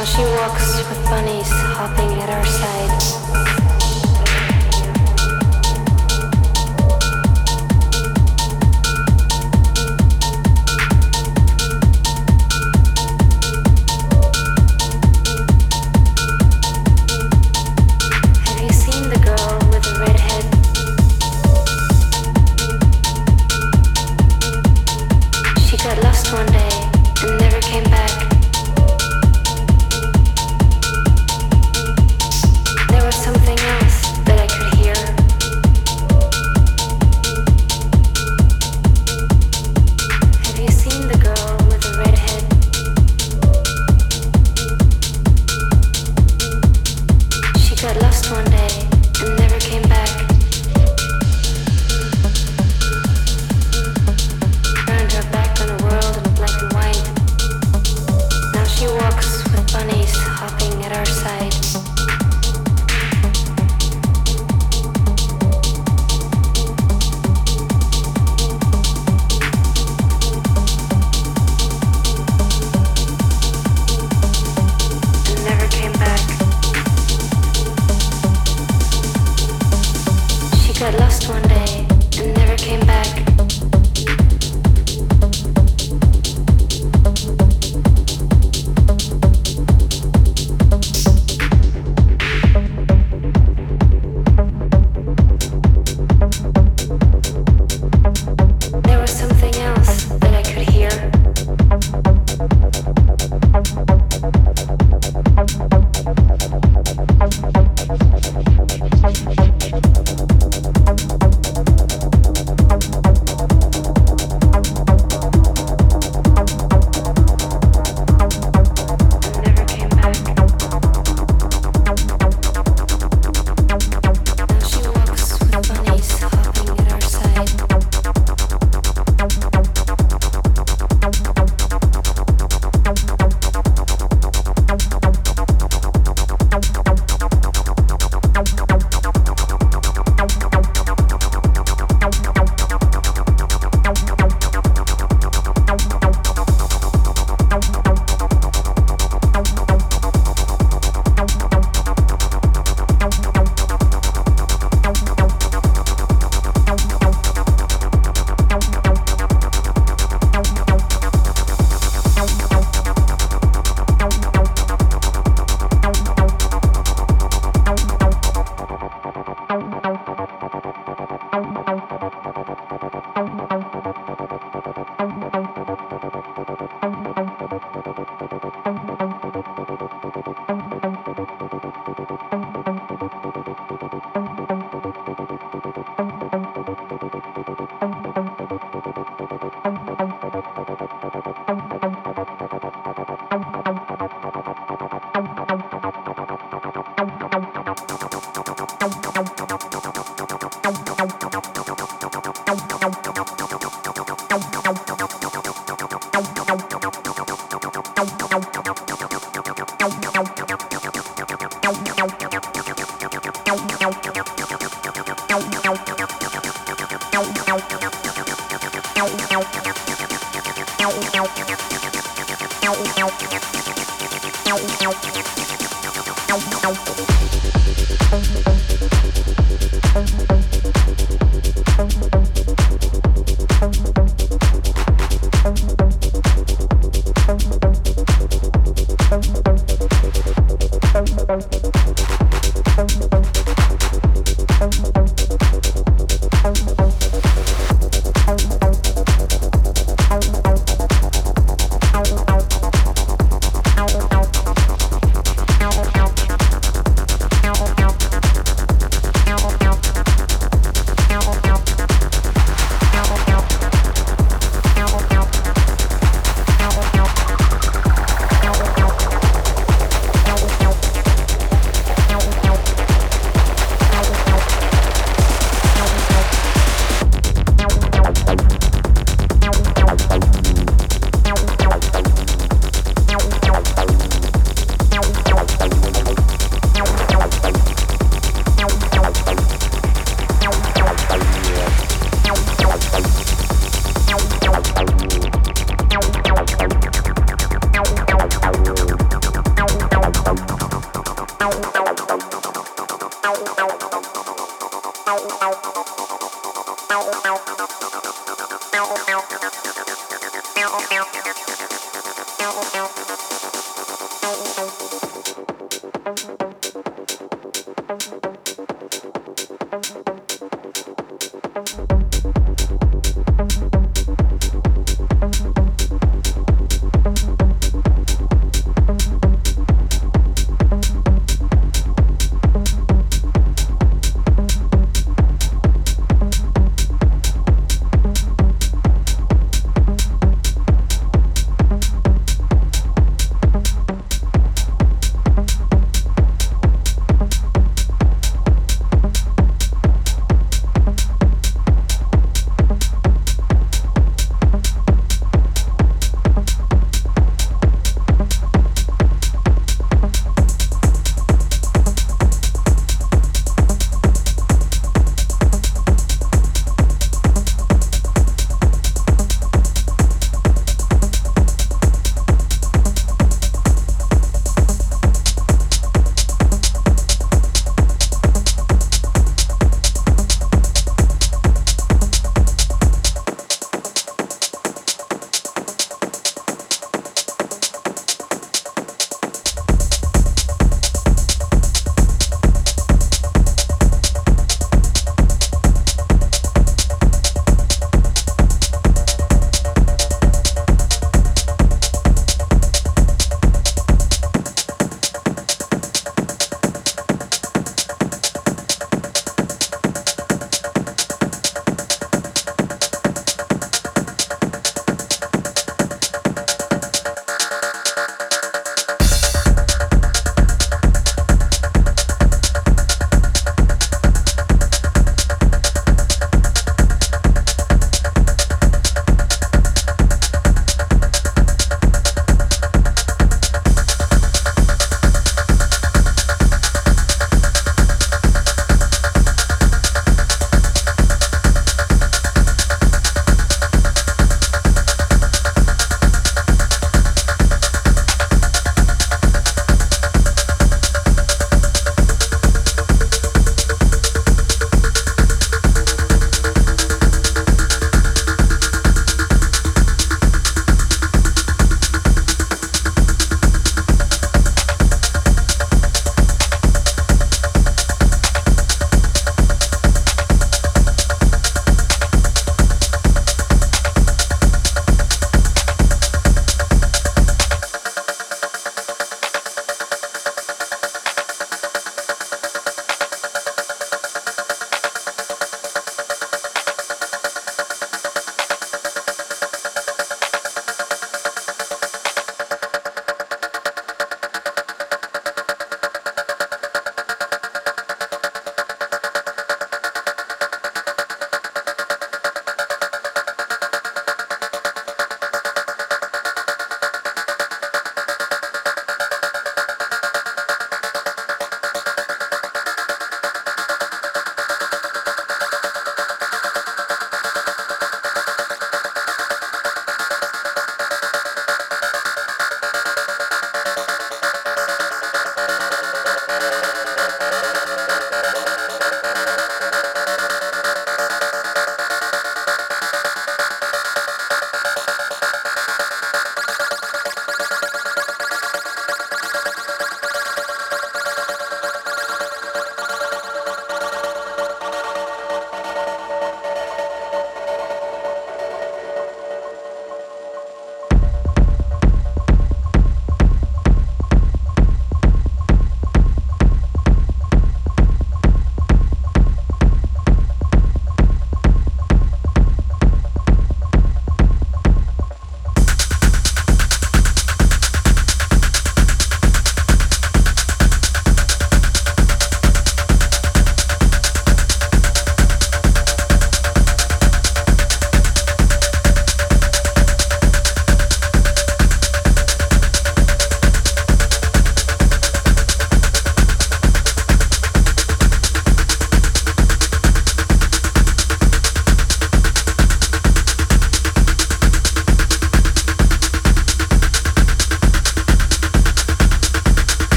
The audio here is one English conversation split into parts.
Now she walks with bunnies hopping at her side.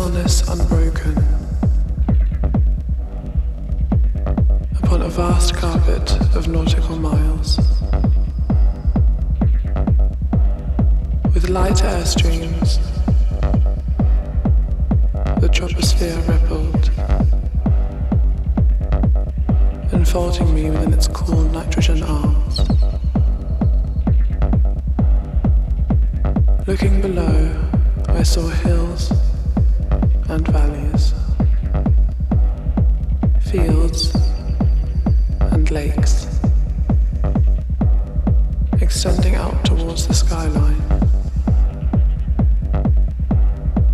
Stillness unbroken. Upon a vast carpet of nautical miles. With light air streams, the troposphere rippled enfolding me within its cool nitrogen arms. Looking below, I saw hills and valleys, fields and lakes, extending out towards the skyline.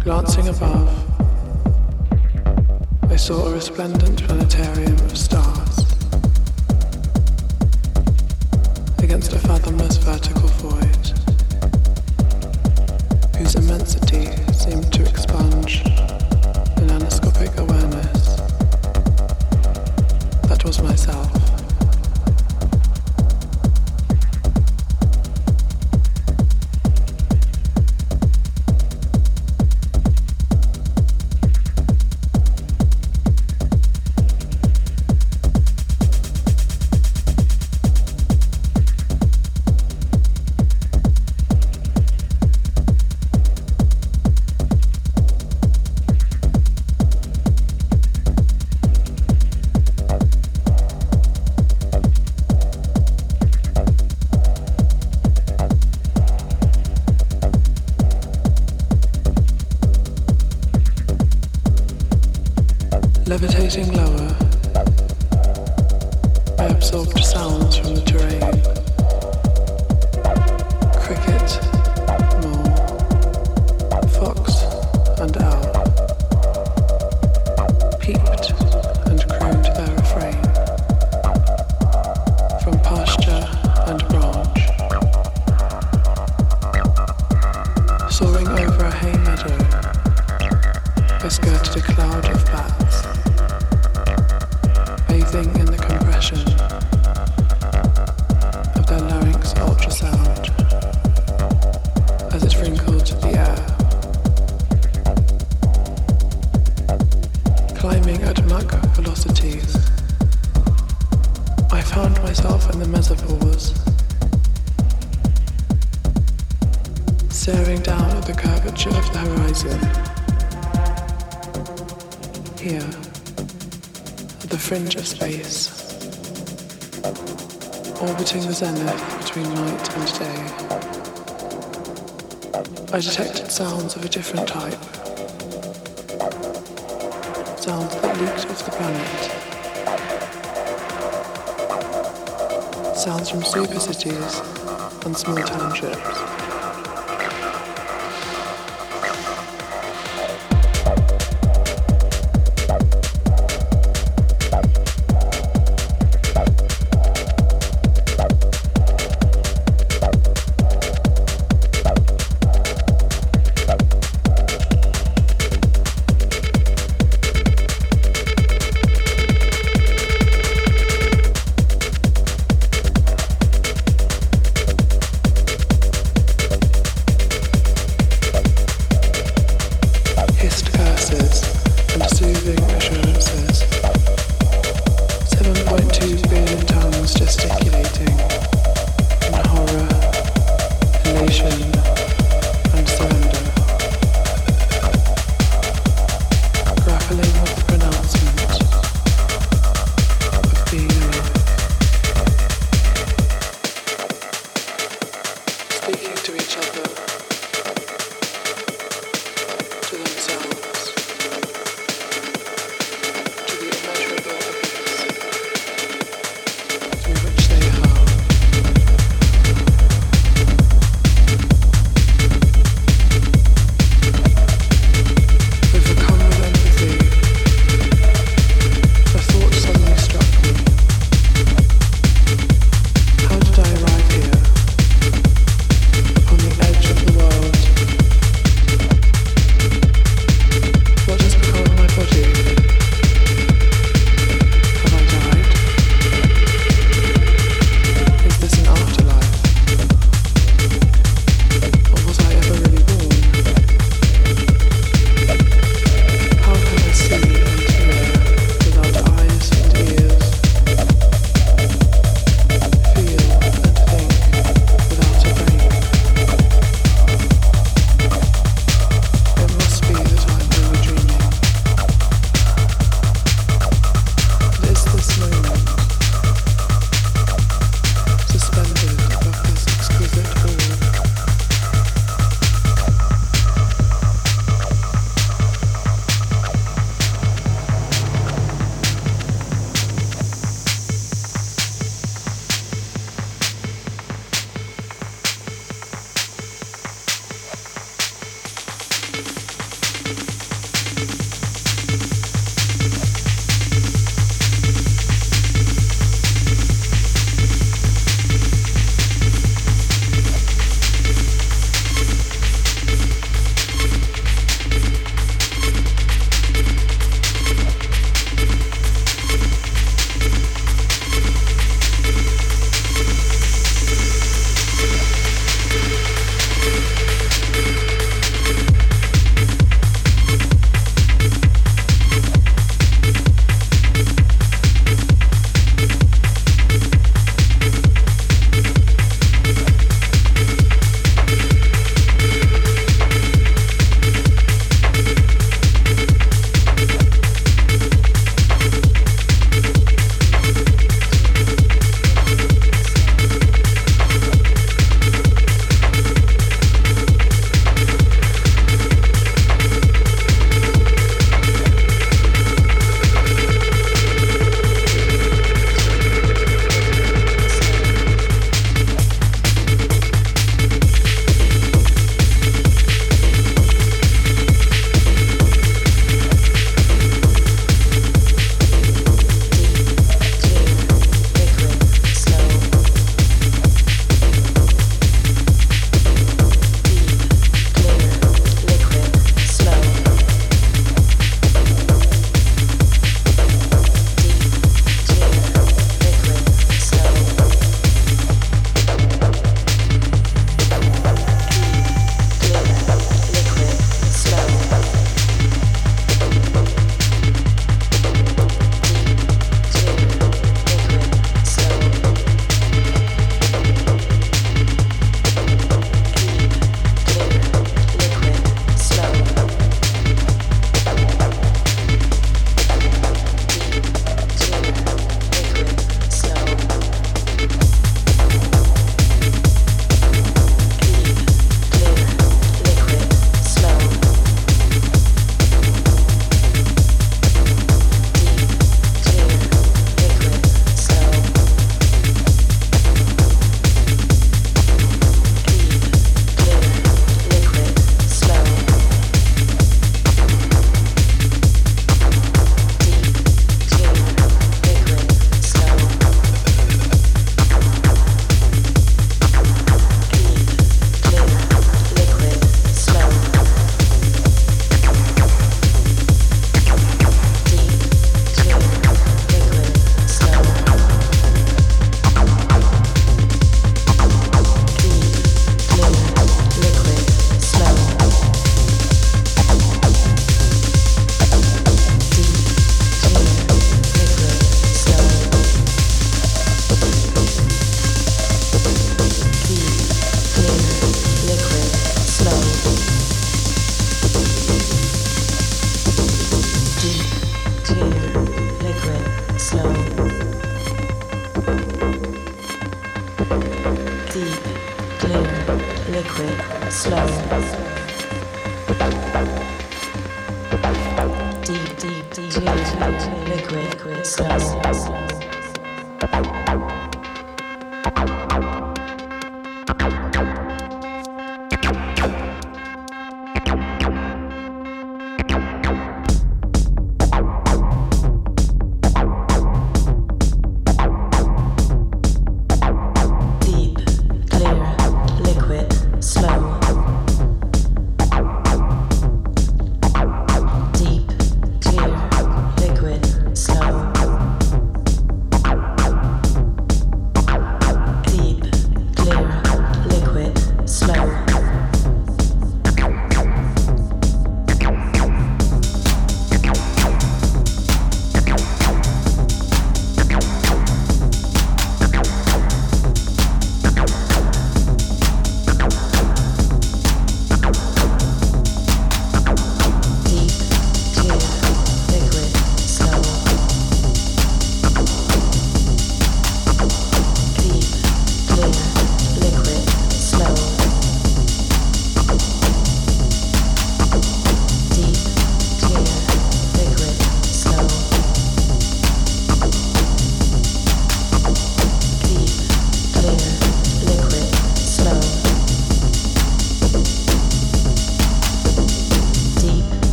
Glancing above, I saw a resplendent planetarium of stars. against a fathomless vertical zenith between night and day, I detected sounds of a different type. Sounds that leaked off the planet. Sounds from super cities and small townships.